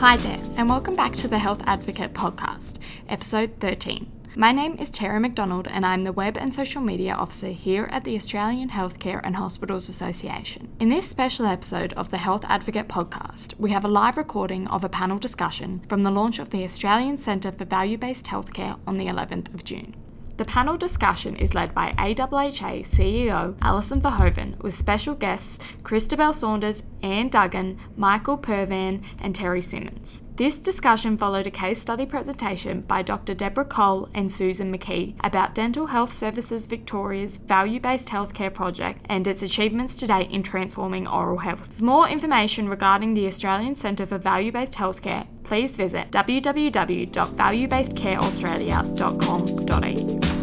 Hi there, and welcome back to the Health Advocate podcast, episode 13. My name is Tara McDonald, and I'm the Web and Social Media Officer here at the Australian Healthcare and Hospitals Association. In this special episode of the Health Advocate podcast, we have a live recording of a panel discussion from the launch of the Australian Centre for Value Based Healthcare on the 11th of June. The panel discussion is led by AHHA CEO Alison Verhoeven, with special guests Christobel Saunders, Anne Duggan, Michael Pervan, and Terry Symonds. This discussion followed a case study presentation by Dr. Deborah Cole and Susan McKee about Dental Health Services Victoria's value based healthcare project and its achievements to date in transforming oral health. For more information regarding the Australian Centre for Value Based Healthcare, please visit www.valuebasedcareaustralia.com.au.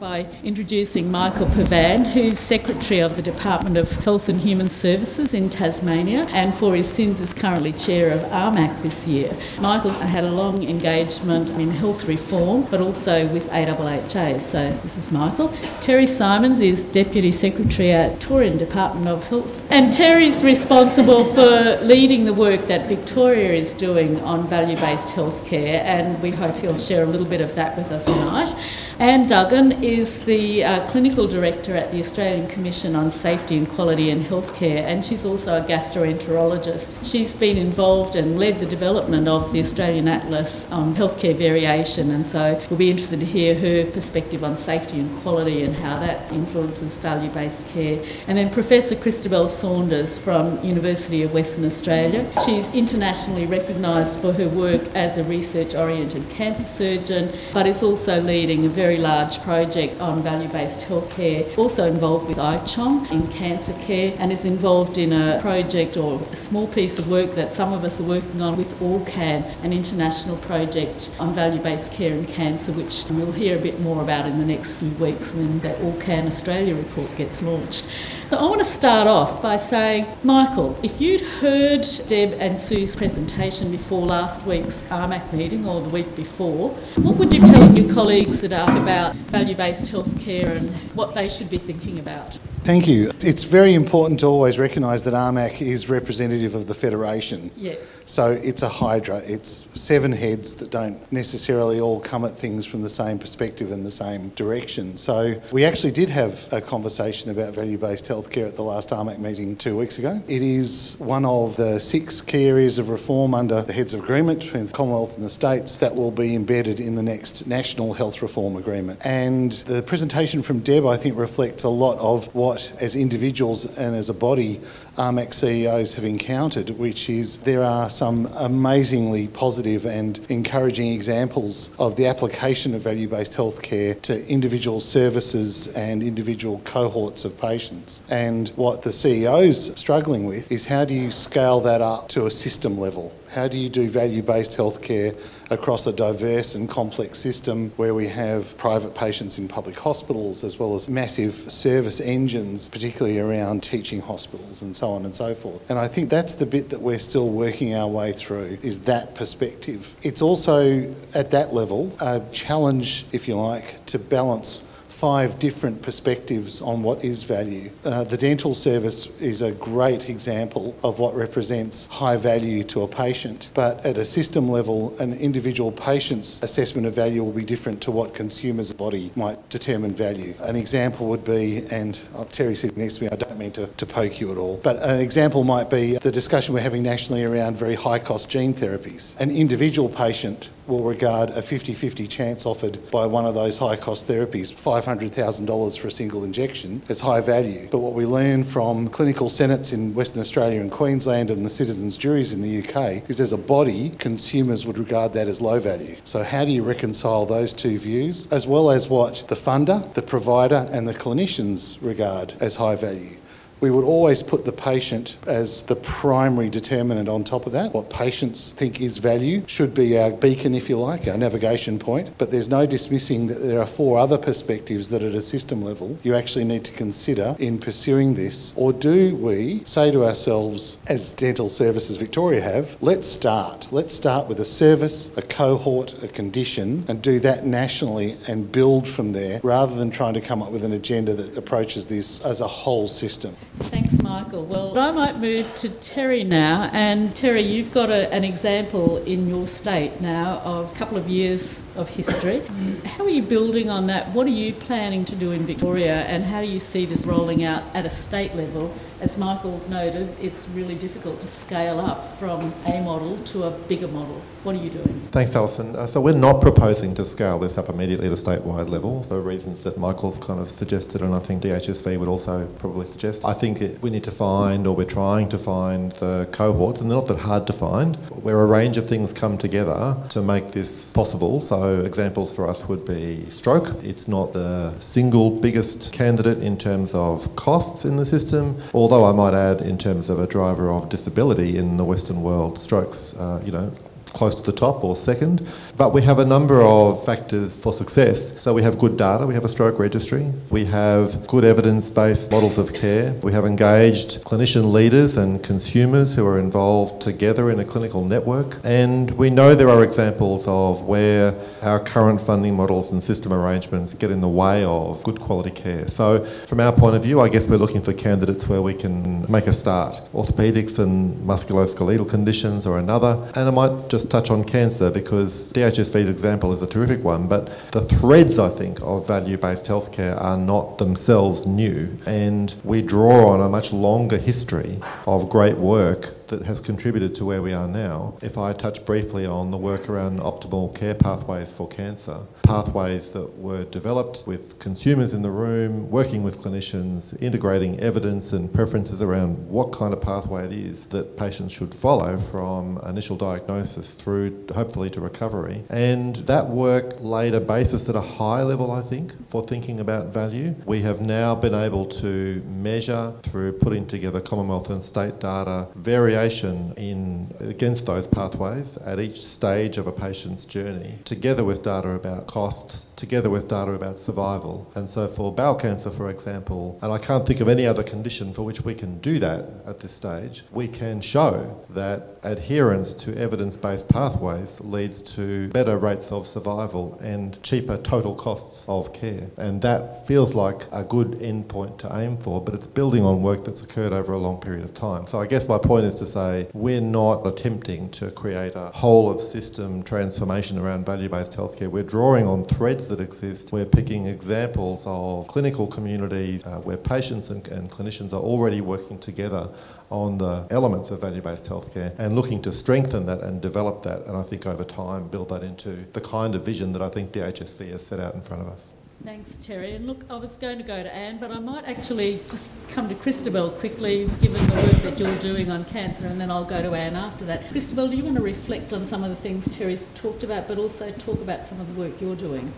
by introducing Michael Pervan, who's Secretary of the Department of Health and Human Services in Tasmania, and for his sins is currently Chair of AHMAC this year. Michael's had a long engagement in health reform, but also with AHHA, so this is Michael. Terry Symonds is Deputy Secretary at Victorian Department of Health, and Terry's responsible for leading the work that Victoria is doing on value-based healthcare, and we hope he'll share a little bit of that with us tonight. Anne Duggan is the uh, clinical director at the Australian Commission on Safety and Quality in Healthcare, and she's also a gastroenterologist. She's been involved and led the development of the Australian Atlas on healthcare variation, and so we'll be interested to hear her perspective on safety and quality and how that influences value-based care. And then Professor Christobel Saunders from University of Western Australia. She's internationally recognised for her work as a research-oriented cancer surgeon, but is also leading a very very large project on value-based healthcare, also involved with ICHOM in cancer care and is involved in a project or a small piece of work that some of us are working on with AllCan, an international project on value-based care and cancer, which we'll hear a bit more about in the next few weeks when the AllCan Australia report gets launched. So I want to start off by saying, Michael, if you'd heard Deb and Sue's presentation before last week's AHMAC meeting or the week before, what would you tell your colleagues at ARC about value based healthcare and what they should be thinking about. Thank you. It's very important to always recognise that AHMAC is representative of the Federation. Yes. So it's a hydra. It's seven heads that don't necessarily all come at things from the same perspective and the same direction. So we actually did have a conversation about value-based healthcare at the last AHMAC meeting two weeks ago. It is one of the six key areas of reform under the heads of agreement between the Commonwealth and the states that will be embedded in the next national health reform agreement. And the presentation from Deb, I think, reflects a lot of what, as individuals and as a body, AHMAC CEOs have encountered, which is there are some amazingly positive and encouraging examples of the application of value based healthcare to individual services and individual cohorts of patients. And what the CEO's struggling with is how do you scale that up to a system level? How do you do value based healthcare across a diverse and complex system where we have private patients in public hospitals as well as massive service engines, particularly around teaching hospitals and so on and so forth? And I think that's the bit that we're still working our way through is that perspective. It's also at that level a challenge, if you like, to balance five different perspectives on what is value. Uh, the dental service is a great example of what represents high value to a patient, but at a system level, an individual patient's assessment of value will be different to what consumers' body might determine value. An example would be, and uh, Terry sitting next to me, I don't mean to, to poke you at all, but an example might be the discussion we're having nationally around very high cost gene therapies. An individual patient will regard a 50 50 chance offered by one of those high cost therapies, $500,000 for a single injection, as high value. But what we learn from clinical senates in Western Australia and Queensland and the citizens' juries in the UK is as a body, consumers would regard that as low value. So, how do you reconcile those two views, as well as what the funder, the provider, and the clinicians regard as high value? We would always put the patient as the primary determinant on top of that. What patients think is value should be our beacon, if you like, our navigation point. But there's no dismissing that there are four other perspectives that at a system level you actually need to consider in pursuing this. Or do we say to ourselves, as Dental Services Victoria have, let's start. Let's start with a service, a cohort, a condition, and do that nationally and build from there rather than trying to come up with an agenda that approaches this as a whole system. Thanks, Michael. Well, I might move to Terry now. And Terry, you've got a, an example in your state now of a couple of years of history. How are you building on that? What are you planning to do in Victoria? And how do you see this rolling out at a state level? As Michael's noted, it's really difficult to scale up from a model to a bigger model. What are you doing? Thanks, Alison. Uh, so we're not proposing to scale this up immediately at a statewide level for reasons that Michael's kind of suggested, and I think DHSV would also probably suggest. I think it, we need to find, or we're trying to find, the cohorts, and they're not that hard to find, where a range of things come together to make this possible. So examples for us would be stroke. It's not the single biggest candidate in terms of costs in the system, although I might add, in terms of a driver of disability in the Western world, strokes, uh, you know, close to the top or second. But we have a number of factors for success. So we have good data, we have a stroke registry, we have good evidence based models of care, we have engaged clinician leaders and consumers who are involved together in a clinical network, and we know there are examples of where our current funding models and system arrangements get in the way of good quality care. So, from our point of view, I guess we're looking for candidates where we can make a start. Orthopedics and musculoskeletal conditions are another, and I might just just touch on cancer because DHSV's example is a terrific one, but the threads, I think, of value based healthcare are not themselves new, and we draw on a much longer history of great work that has contributed to where we are now. If I touch briefly on the work around optimal care pathways for cancer, pathways that were developed with consumers in the room, working with clinicians, integrating evidence and preferences around what kind of pathway it is that patients should follow from initial diagnosis through hopefully to recovery. And that work laid a basis at a high level, I think, for thinking about value. We have now been able to measure through putting together Commonwealth and state data various in against those pathways at each stage of a patient's journey, together with data about cost, together with data about survival. And so for bowel cancer, for example, and I can't think of any other condition for which we can do that at this stage, we can show that adherence to evidence-based pathways leads to better rates of survival and cheaper total costs of care. And that feels like a good endpoint to aim for, but it's building on work that's occurred over a long period of time. So I guess my point is to say we're not attempting to create a whole of system transformation around value-based healthcare. We're drawing on threads that exist. We're picking examples of clinical communities uh, where patients and, and clinicians are already working together on the elements of value based healthcare and looking to strengthen that and develop that. And I think over time, build that into the kind of vision that I think DHSV has set out in front of us. Thanks, Terry. And look, I was going to go to Anne, but I might actually just come to Christobel quickly, given the work that you're doing on cancer, and then I'll go to Anne after that. Christobel, do you want to reflect on some of the things Terry's talked about, but also talk about some of the work you're doing?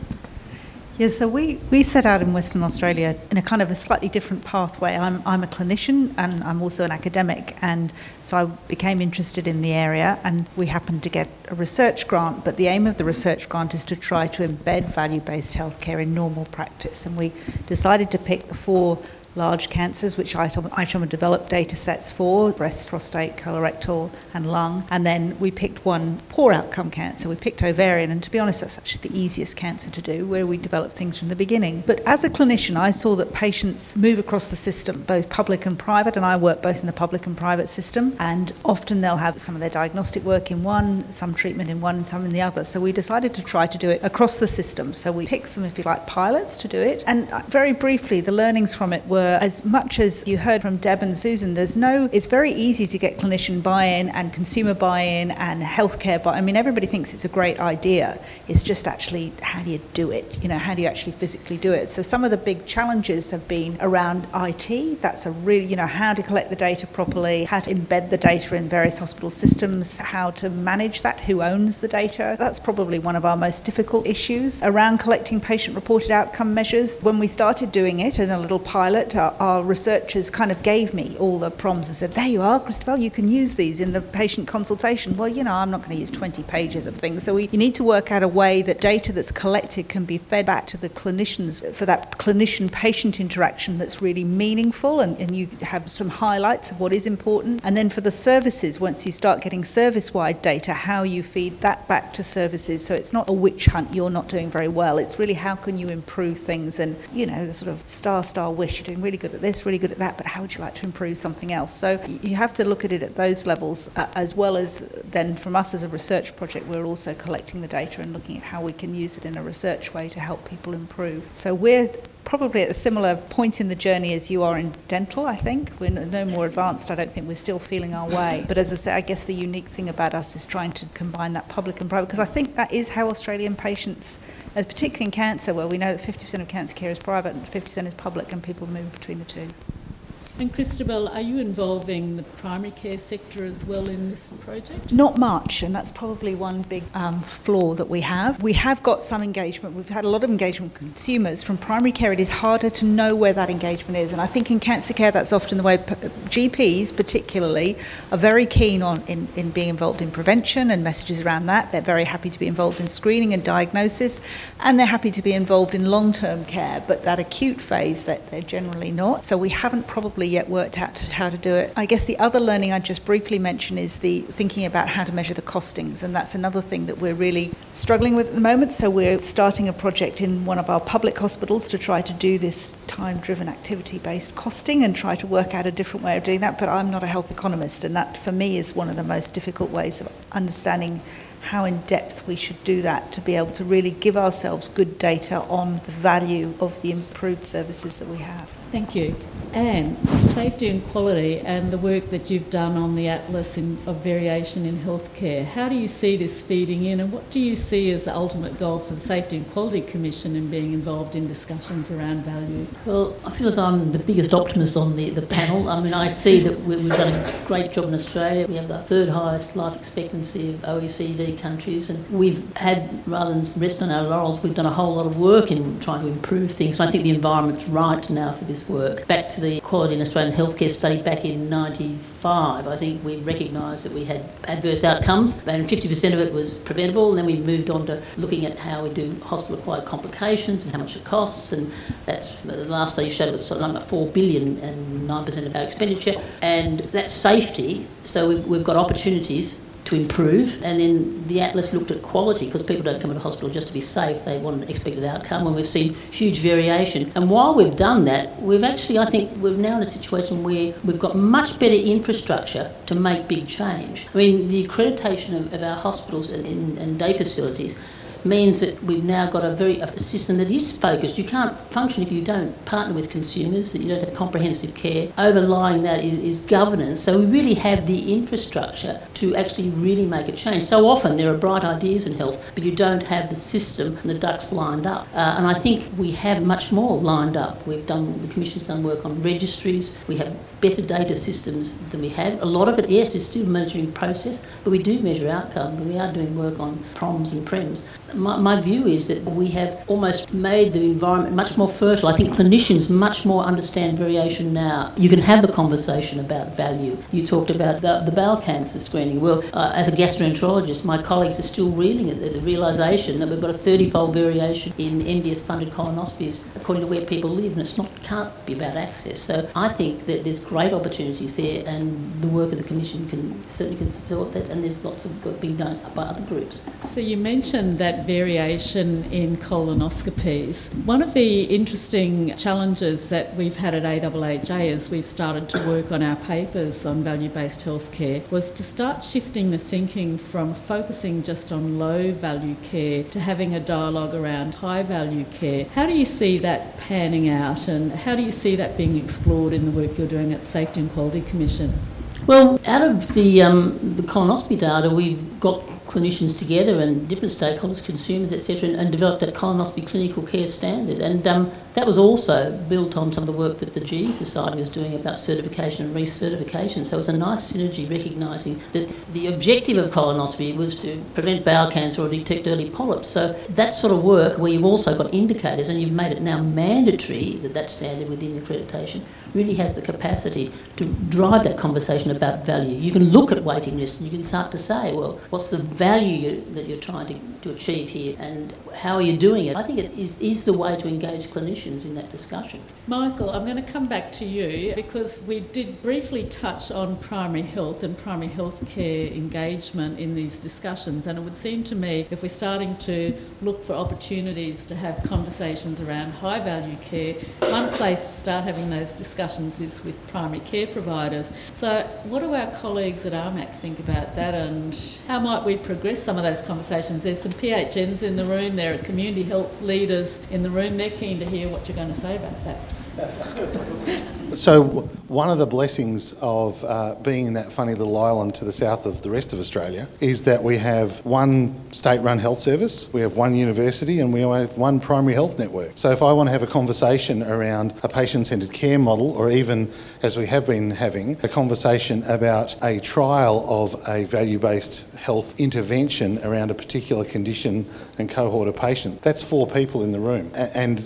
Yes, so we, we set out in Western Australia in a kind of a slightly different pathway. I'm, I'm a clinician and I'm also an academic, and so I became interested in the area. And we happened to get a research grant, but the aim of the research grant is to try to embed value based healthcare in normal practice. And we decided to pick the four large cancers, which ICHOM developed data sets for breast, prostate, colorectal, and lung. And then we picked one poor outcome cancer. We picked ovarian, and to be honest, that's actually the easiest cancer to do, where we develop things from the beginning. But as a clinician, I saw that patients move across the system, both public and private, and I work both in the public and private system. And often they'll have some of their diagnostic work in one, some treatment in one, some in the other. So we decided to try to do it across the system. So we picked some, if you like, pilots to do it. And uh, very briefly, the learnings from it were were as much as you heard from Deb and Susan, there's no, it's very easy to get clinician buy in and consumer buy in and healthcare buy I mean, everybody thinks it's a great idea. It's just actually how do you do it? You know, how do you actually physically do it? So some of the big challenges have been around IT. That's a really, you know, how to collect the data properly, how to embed the data in various hospital systems, how to manage that, who owns the data. That's probably one of our most difficult issues around collecting patient reported outcome measures. When we started doing it in a little pilot, our, our, researchers kind of gave me all the prompts and said, There you are, Christobel, you can use these in the patient consultation. Well, you know, I'm not going to use 20 pages of things. So we, you need to work out a way that data that's collected can be fed back to the clinicians for that clinician patient interaction that's really meaningful and, and you have some highlights of what is important. And then for the services, once you start getting service wide data, how you feed that back to services. So it's not a witch hunt, you're not doing very well. It's really how can you improve things and, you know, the sort of star, star wish, you're doing Really good at this, really good at that, but how would you like to improve something else? So you have to look at it at those levels, uh, as well as then from us as a research project, we're also collecting the data and looking at how we can use it in a research way to help people improve. So we're probably at a similar point in the journey as you are in dental, I think. We're no more advanced, I don't think we're still feeling our way. Mm-hmm. But as I say, I guess the unique thing about us is trying to combine that public and private, because I think that is how Australian patients, particularly in cancer, where we know that 50% of cancer care is private and 50% is public, and people move between the two. And Christobel, are you involving the primary care sector as well in this project? Not much, and that's probably one big um, flaw that we have. We have got some engagement. We've had a lot of engagement with consumers. From primary care, it is harder to know where that engagement is, and I think in cancer care, that's often the way GPs, particularly, are very keen on in, in being involved in prevention and messages around that. They're very happy to be involved in screening and diagnosis, and they're happy to be involved in long-term care. But that acute phase, that they're generally not. So we haven't probably probably yet worked out how to do it. I guess the other learning I'd just briefly mention is the thinking about how to measure the costings, and that's another thing that we're really struggling with at the moment. So we're starting a project in one of our public hospitals to try to do this time-driven activity-based costing and try to work out a different way of doing that. But I'm not a health economist, and that for me is one of the most difficult ways of understanding how in depth we should do that to be able to really give ourselves good data on the value of the improved services that we have. Thank you. And safety and quality and the work that you've done on the Atlas in, of variation in healthcare. How do you see this feeding in and what do you see as the ultimate goal for the Safety and Quality Commission in being involved in discussions around value? Well, I feel as I'm the biggest optimist on the, the panel. I mean, I see that we've done a great job in Australia. We have the third highest life expectancy of OECD countries and we've had, rather than rest on our laurels, we've done a whole lot of work in trying to improve things. And I think the environment's right now for this work. Back to the Quality in Australian Healthcare study back in 95, I think we recognised that we had adverse outcomes and 50% of it was preventable. And then we moved on to looking at how we do hospital acquired complications and how much it costs. And that's the last study showed it was something like 4 billion and 9% of our expenditure. And that's safety. So we've, we've got opportunities to improve. And then the Atlas looked at quality because people don't come to hospital just to be safe, they want an expected outcome. And we've seen huge variation. And while we've done that, we've actually, I think, we're now in a situation where we've got much better infrastructure to make big change. I mean, the accreditation of, of our hospitals and, and, and day facilities means that we've now got a very a system that is focused. You can't function if you don't partner with consumers, you don't have comprehensive care. Overlying that is, is, governance. So we really have the infrastructure to actually really make a change. So often there are bright ideas in health, but you don't have the system and the ducks lined up. Uh, and I think we have much more lined up. We've done the commission's done work on registries. We have better data systems than we have. A lot of it, yes, is still monitoring process, but we do measure outcome. We are doing work on PROMs and PREMs my, my, view is that we have almost made the environment much more fertile. I think clinicians much more understand variation now. You can have the conversation about value. You talked about the, the bowel cancer screening. Well, uh, as a gastroenterologist, my colleagues are still reeling at the, the realisation that we've got a 30-fold variation in MBS-funded colonoscopies according to where people live, and it's not can't be about access. So I think that there's great opportunities there, and the work of the commission can certainly can support that. And there's lots of work being done by other groups. So you mentioned that variation in colonoscopies. One of the interesting challenges that we've had at AHHA as we've started to work on our papers on value based healthcare was to start shifting the thinking from focusing just on low value care to having a dialogue around high value care. How do you see that panning out and how do you see that being explored in the work you're doing at Safety and Quality Commission? Well, out of the um, the colonoscopy data, we've got clinicians together and different stakeholders, consumers, etc., and, and, developed a colonoscopy clinical care standard. And um, that was also built on some of the work that the GE Society was doing about certification and recertification. So it was a nice synergy recognising that the objective of colonoscopy was to prevent bowel cancer or detect early polyps. So that sort of work where you've also got indicators and you've made it now mandatory that that standard within the accreditation really has the capacity to drive that conversation about value. You can look at waiting lists and you can start to say, well, what's the value that you're trying to, to achieve here and how are you doing it? I think it is, is the way to engage clinicians in that discussion. Michael, I'm going to come back to you because we did briefly touch on primary health and primary health care engagement in these discussions, and it would seem to me if we're starting to look for opportunities to have conversations around high value care, one place to start having those discussions is with primary care providers. So, what do our colleagues at AHMAC think about that, and how might we progress some of those conversations? There's some PHNs in the room, there are community health leaders in the room, they're keen to hear what you're going to say about that. So, one of the blessings of uh, being in that funny little island to the south of the rest of Australia is that we have one state run health service, we have one university, and we have one primary health network. So, if I want to have a conversation around a patient centred care model, or even as we have been having, a conversation about a trial of a value based health intervention around a particular condition and cohort of patients, that's four people in the room. And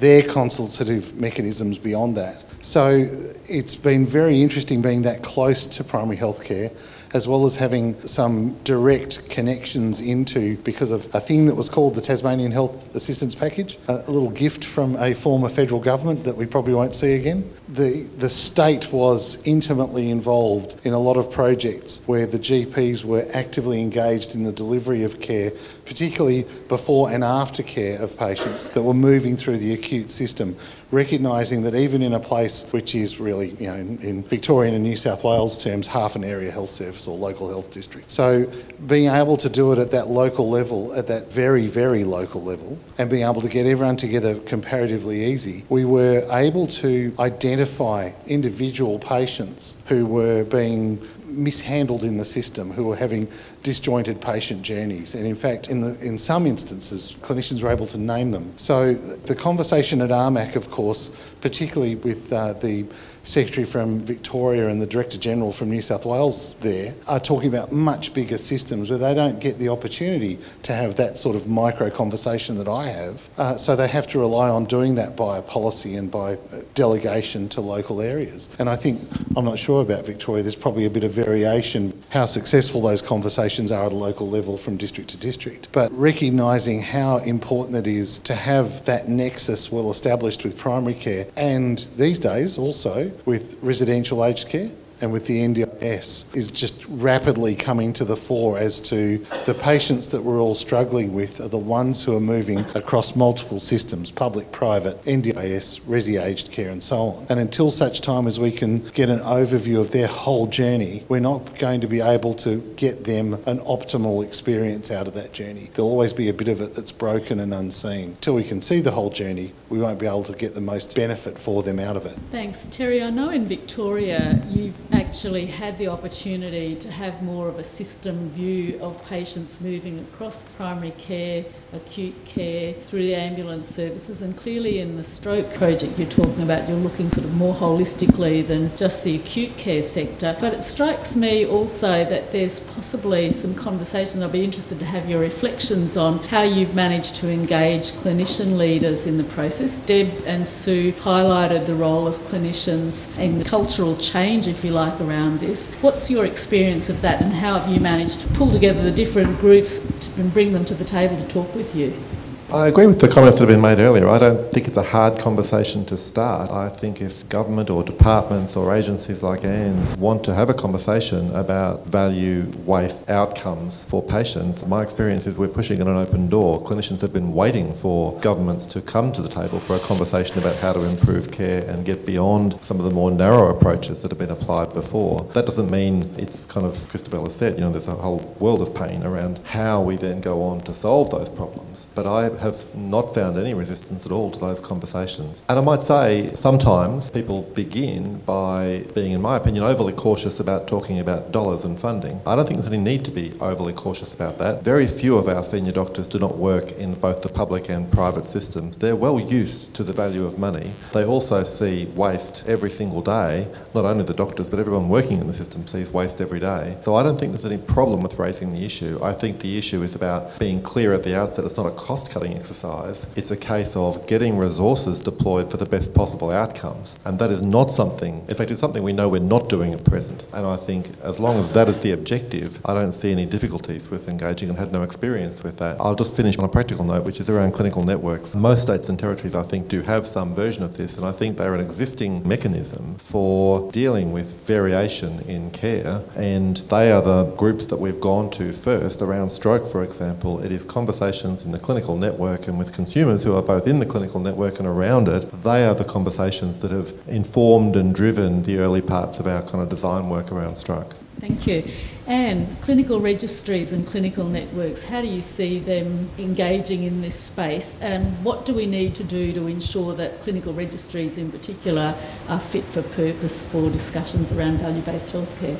their consultative mechanisms beyond that. So it's been very interesting being that close to primary health care as well as having some direct connections into because of a thing that was called the Tasmanian Health Assistance Package, a, little gift from a former federal government that we probably won't see again. The, the state was intimately involved in a lot of projects where the GPs were actively engaged in the delivery of care, particularly before and after care of patients that were moving through the acute system, recognising that even in a place which is really, you know, in, in Victorian and New South Wales terms, half an area health service or local health district. So being able to do it at that local level, at that very, very local level, and being able to get everyone together comparatively easy, we were able to identify individual patients who were being mishandled in the system, who were having disjointed patient journeys. And in fact, in, the, in some instances, clinicians were able to name them. So the conversation at AHMAC, of course, particularly with uh, the secretary from Victoria and the director general from New South Wales there are talking about much bigger systems where they don't get the opportunity to have that sort of micro conversation that I have. Uh, so they have to rely on doing that by policy and by delegation to local areas. And I think, I'm not sure about Victoria, there's probably a bit of variation how successful those conversations are at a local level from district to district. But recognising how important it is to have that nexus well established with primary care and these days also with residential aged care and with the NDIS is just rapidly coming to the fore as to the patients that we're all struggling with are the ones who are moving across multiple systems public, private, NDIS, resi aged care, and so on. And until such time as we can get an overview of their whole journey, we're not going to be able to get them an optimal experience out of that journey. There'll always be a bit of it that's broken and unseen. Till we can see the whole journey, we won't be able to get the most benefit for them out of it. Thanks. Terry, I know in Victoria you've actually had the opportunity to have more of a system view of patients moving across primary care, acute care, through the ambulance services. And clearly, in the stroke project you're talking about, you're looking sort of more holistically than just the acute care sector. But it strikes me also that there's possibly some conversation. I'll be interested to have your reflections on how you've managed to engage clinician leaders in the process. Deb and Sue highlighted the role of clinicians in cultural change, if you like, around this. What's your experience of that, and how have you managed to pull together the different groups and bring them to the table to talk with you? I agree with the comments that have been made earlier. I don't think it's a hard conversation to start. I think if government or departments or agencies like ANZ want to have a conversation about value, waste, outcomes for patients, my experience is we're pushing in an open door. Clinicians have been waiting for governments to come to the table for a conversation about how to improve care and get beyond some of the more narrow approaches that have been applied before. That doesn't mean it's kind of, Christobel has said, you know, there's a whole world of pain around how we then go on to solve those problems. But I have not found any resistance at all to those conversations. And I might say sometimes people begin by being, in my opinion, overly cautious about talking about dollars and funding. I don't think there's any need to be overly cautious about that. Very few of our senior doctors do not work in both the public and private systems. They're well used to the value of money. They also see waste every single day. Not only the doctors, but everyone working in the system sees waste every day. So I don't think there's any problem with raising the issue. I think the issue is about being clear at the outset it's not a cost cutting exercise. It's a case of getting resources deployed for the best possible outcomes. And that is not something, in fact, it's something we know we're not doing at present. And I think as long as that is the objective, I don't see any difficulties with engaging and had no experience with that. I'll just finish on a practical note, which is around clinical networks. Most states and territories, I think, do have some version of this, and I think they're an existing mechanism for dealing with variation in care. And they are the groups that we've gone to first around stroke, for example. It is conversations in the clinical network and with consumers who are both in the clinical network and around it. They are the conversations that have informed and driven the early parts of our kind of design work around stroke. Thank you. And clinical registries and clinical networks, how do you see them engaging in this space? And what do we need to do to ensure that clinical registries in particular are fit for purpose for discussions around value based healthcare?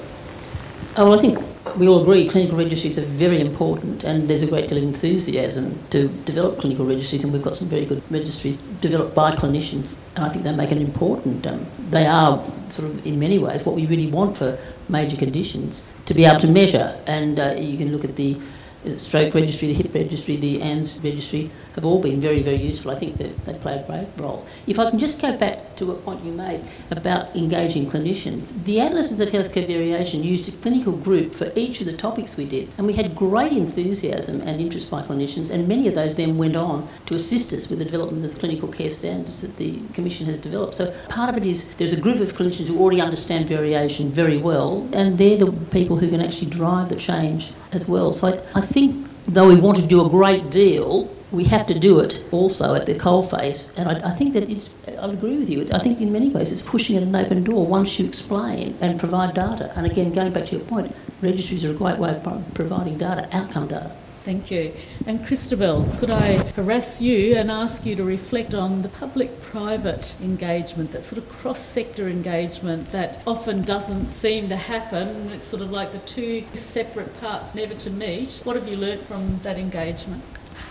Oh, well, I think we all agree clinical registries are very important, and there's a great deal of enthusiasm to develop clinical registries, and we've got some very good registries developed by clinicians, and I think they make an important. Um, they are sort of in many ways what we really want for major conditions to be able to measure, and uh, you can look at the stroke registry, the hip registry, the ANZ registry have all been very, very useful. I think that they play a great role. If I can just go back to a point you made about engaging clinicians, the Atlases of Healthcare Variation used a clinical group for each of the topics we did, and we had great enthusiasm and interest by clinicians, and many of those then went on to assist us with the development of the clinical care standards that the Commission has developed. So part of it is there's a group of clinicians who already understand variation very well, and they're the people who can actually drive the change as well. So I, I think though we want to do a great deal, we have to do it also at the coalface. And I, I, think that it's, I agree with you. I think in many ways it's pushing at an open door once you explain and provide data. And again, going back to your point, registries are a great way of providing data, outcome data. Thank you. And Christobel, could I harass you and ask you to reflect on the public private engagement, that sort of cross sector engagement that often doesn't seem to happen? It's sort of like the two separate parts never to meet. What have you learnt from that engagement?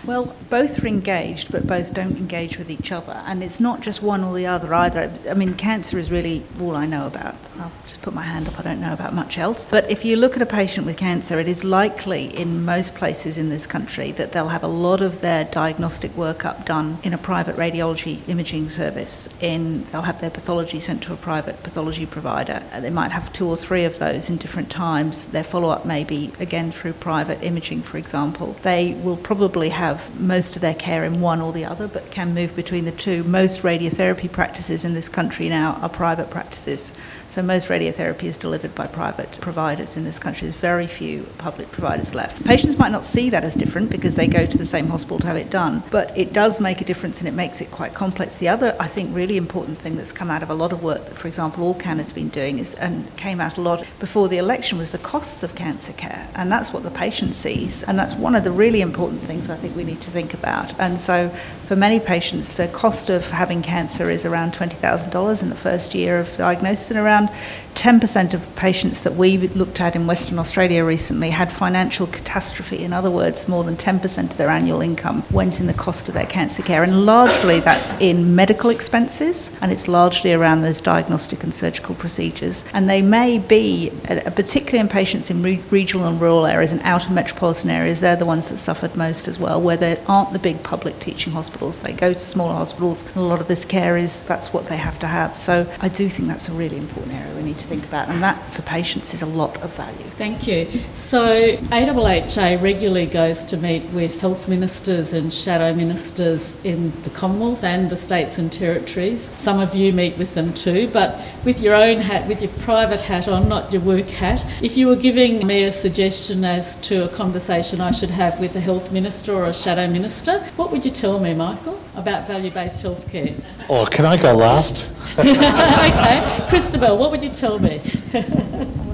Well, both are engaged, but both don't engage with each other. And it's not just one or the other either. I mean, cancer is really all I know about. I'll just put my hand up, I don't know about much else. But if you look at a patient with cancer, it is likely in most places in this country that they'll have a lot of their diagnostic workup done in a private radiology imaging service. In They'll have their pathology sent to a private pathology provider. They might have two or three of those in different times. Their follow up may be, again, through private imaging, for example. They will probably have most of their care in one or the other, but can move between the two. Most radiotherapy practices in this country now are private practices. So most radiotherapy is delivered by private providers in this country. There's very few public providers left. Patients might not see that as different because they go to the same hospital to have it done, but it does make a difference and it makes it quite complex. The other, I think, really important thing that's come out of a lot of work that, for example, AllCan has been doing is, and came out a lot before the election, was the costs of cancer care. And that's what the patient sees. And that's one of the really important things I think we need to think about. And so for many patients, the cost of having cancer is around $20,000 in the first year of diagnosis and around 10% of patients that we looked at in Western Australia recently had financial catastrophe. In other words, more than 10% of their annual income went in the cost of their cancer care. And largely that's in medical expenses and it's largely around those diagnostic and surgical procedures. And they may be, uh, particularly in patients in regional and rural areas and outer metropolitan areas, they're the ones that suffered most as well, where there aren't the big public teaching hospitals. They go to smaller hospitals a lot of this care is that's what they have to have. So I do think that's a really important area we need to think about, and that for patients is a lot of value. Thank you. So, AHHA regularly goes to meet with health ministers and shadow ministers in the Commonwealth and the states and territories. Some of you meet with them too, but with your own hat, with your private hat on, not your work hat. If you were giving me a suggestion as to a conversation I should have with a health minister or a shadow minister, what would you tell me, Michael, about value based healthcare? Oh, can I go last? okay. Christobel, what would you tell me? well,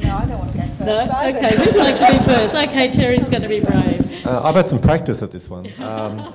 no, I don't want to go first. No? Either. Okay, who'd like to be first? Okay, Terry's going to be brave. Uh, I've had some practice at this one. Um,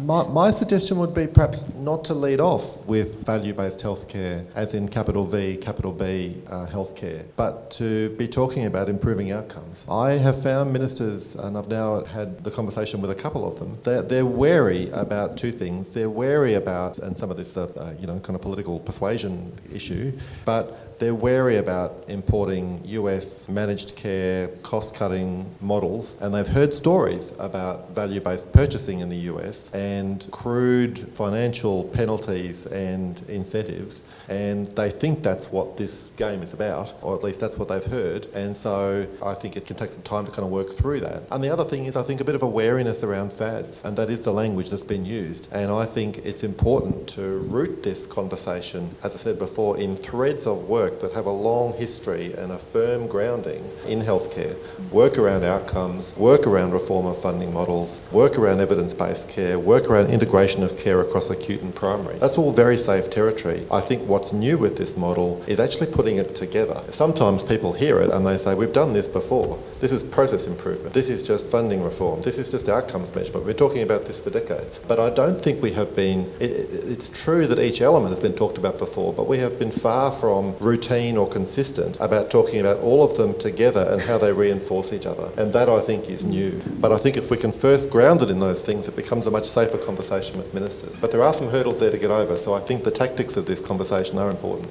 my, my, suggestion would be perhaps not to lead off with value based healthcare, as in capital V, capital B uh, healthcare, but to be talking about improving outcomes. I have found ministers, and I've now had the conversation with a couple of them, they're, they're wary about two things. They're wary about, and some of this, uh, uh, you know, kind of political persuasion issue, but they're wary about importing US managed care, cost cutting models, and they've heard stories about value based purchasing in the US and crude financial penalties and incentives and they think that's what this game is about, or at least that's what they've heard. And so I think it can take some time to kind of work through that. And the other thing is, I think a bit of awareness around fads, and that is the language that's been used. And I think it's important to root this conversation, as I said before, in threads of work that have a long history and a firm grounding in healthcare, work around outcomes, work around reform of funding models, work around evidence based care, work around integration of care across acute and primary. That's all very safe territory. I think what's new with this model is actually putting it together. Sometimes people hear it and they say, We've done this before. This is process improvement. This is just funding reform. This is just outcomes measurement. We're talking about this for decades. But I don't think we have been, it, it's true that each element has been talked about before, but we have been far from routine or consistent about talking about all of them together and how they reinforce each other. And that I think is new. But I think if we can first ground it in those things, it becomes a much safer conversation with ministers. But there are some hurdles there to get over. So I think the tactics of this conversation are important.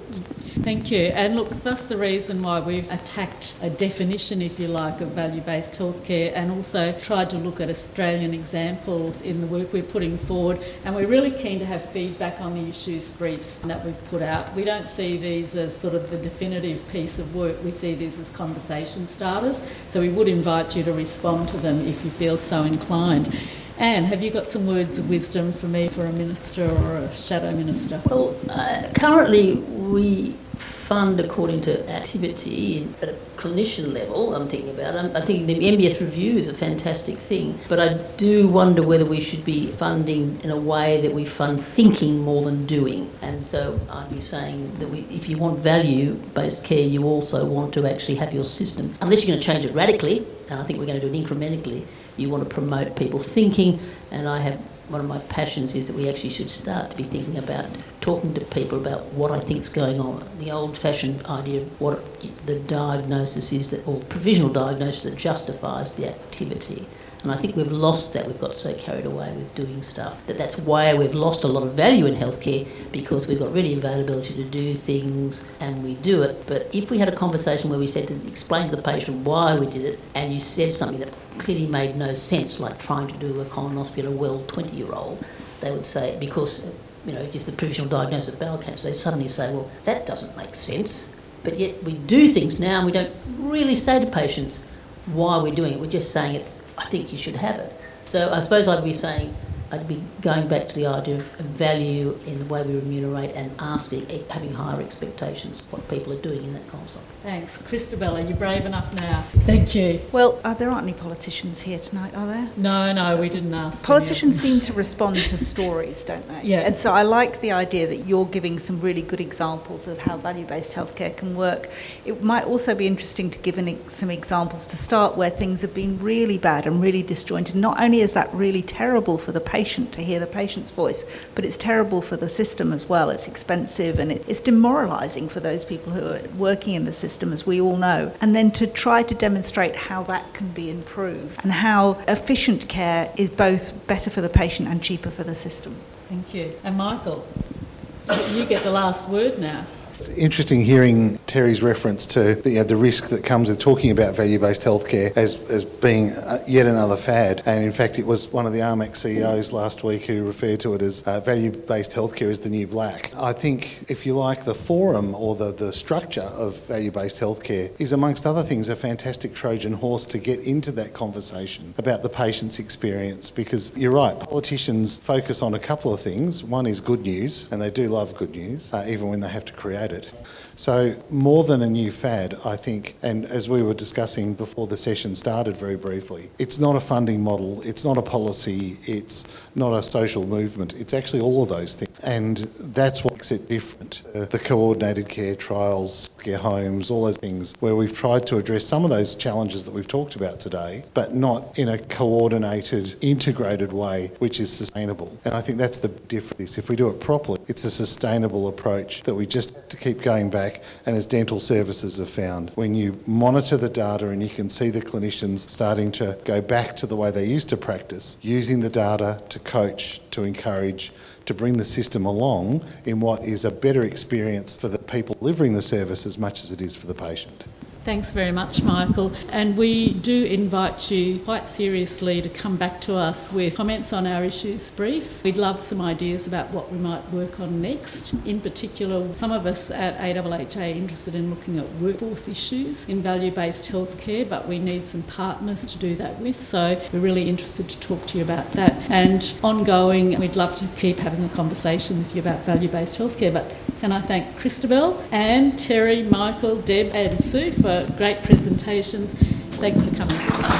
Thank you. And look, that's the reason why we've attacked a definition, if you like, of value based healthcare and also tried to look at Australian examples in the work we're putting forward. And we're really keen to have feedback on the issues briefs that we've put out. We don't see these as sort of the definitive piece of work, we see these as conversation starters. So we would invite you to respond to them if you feel so inclined. Anne, have you got some words of wisdom for me for a minister or a shadow minister? Well, uh, currently we fund according to activity at a clinician level. I'm thinking about. I'm, I think the MBS review is a fantastic thing, but I do wonder whether we should be funding in a way that we fund thinking more than doing. And so I'd be saying that we, if you want value-based care, you also want to actually have your system, unless you're going to change it radically. And I think we're going to do it incrementally you want to promote people thinking, and I have one of my passions is that we actually should start to be thinking about talking to people about what I think is going on. The old-fashioned idea of what the diagnosis is that, or provisional diagnosis that justifies the activity. And I think we've lost that. We've got so carried away with doing stuff that that's why we've lost a lot of value in healthcare because we've got ready availability to do things and we do it. But if we had a conversation where we said to explain to the patient why we did it and you said something that clearly made no sense, like trying to do a colonoscopy on a well 20 year old, they would say, because, you know, just the provisional diagnosis of bowel cancer, they suddenly say, well, that doesn't make sense. But yet we do things now and we don't really say to patients why we're doing it. We're just saying it's, I think you should have it. So I suppose I'd be saying, I'd be going back to the idea of value in the way we remunerate and asking, having higher expectations of what people are doing in that concept. Thanks. Christobel, are you brave enough now? Thank you. Well, uh, there aren't any politicians here tonight, are there? No, no, we didn't ask. Politicians seem to respond to stories, don't they? Yeah. And so I like the idea that you're giving some really good examples of how value based healthcare can work. It might also be interesting to give an, some examples to start where things have been really bad and really disjointed. Not only is that really terrible for the patient to hear the patient's voice, but it's terrible for the system as well. It's expensive and it, it's demoralising for those people who are working in the system, as we all know, and then to try to demonstrate how that can be improved and how efficient care is both better for the patient and cheaper for the system. Thank you. And Michael, you get the last word now. It's interesting hearing Terry's reference to the, the risk that comes with talking about value-based healthcare as, as being uh, yet another fad. And in fact, it was one of the AHMAC CEOs last week who referred to it as uh, value-based healthcare is the new black. I think, if you like, the forum or the, the structure of value-based healthcare is, amongst other things, a fantastic Trojan horse to get into that conversation about the patient's experience. Because you're right, politicians focus on a couple of things. One is good news, and they do love good news, uh, even when they have to create it. So, more than a new fad, I think, and as we were discussing before the session started very briefly, it's not a funding model, it's not a policy, it's not a social movement, it's actually all of those things. And that's what makes it different. The coordinated care trials, care homes, all those things, where we've tried to address some of those challenges that we've talked about today, but not in a coordinated, integrated way which is sustainable. And I think that's the difference. If we do it properly, it's a sustainable approach that we just have to keep going back back, and as dental services have found, when you monitor the data and you can see the clinicians starting to go back to the way they used to practice, using the data to coach, to encourage, to bring the system along in what is a better experience for the people delivering the service as much as it is for the patient. Thanks very much, Michael. And we do invite you quite seriously to come back to us with comments on our issues briefs. We'd love some ideas about what we might work on next. In particular, some of us at AHH are interested in looking at workforce issues in value based healthcare, but we need some partners to do that with. So we're really interested to talk to you about that. And ongoing, we'd love to keep having a conversation with you about value based healthcare. But can I thank Christobel, Anne, Terry, Michael, Deb, and Sue for great presentations. Thanks for coming.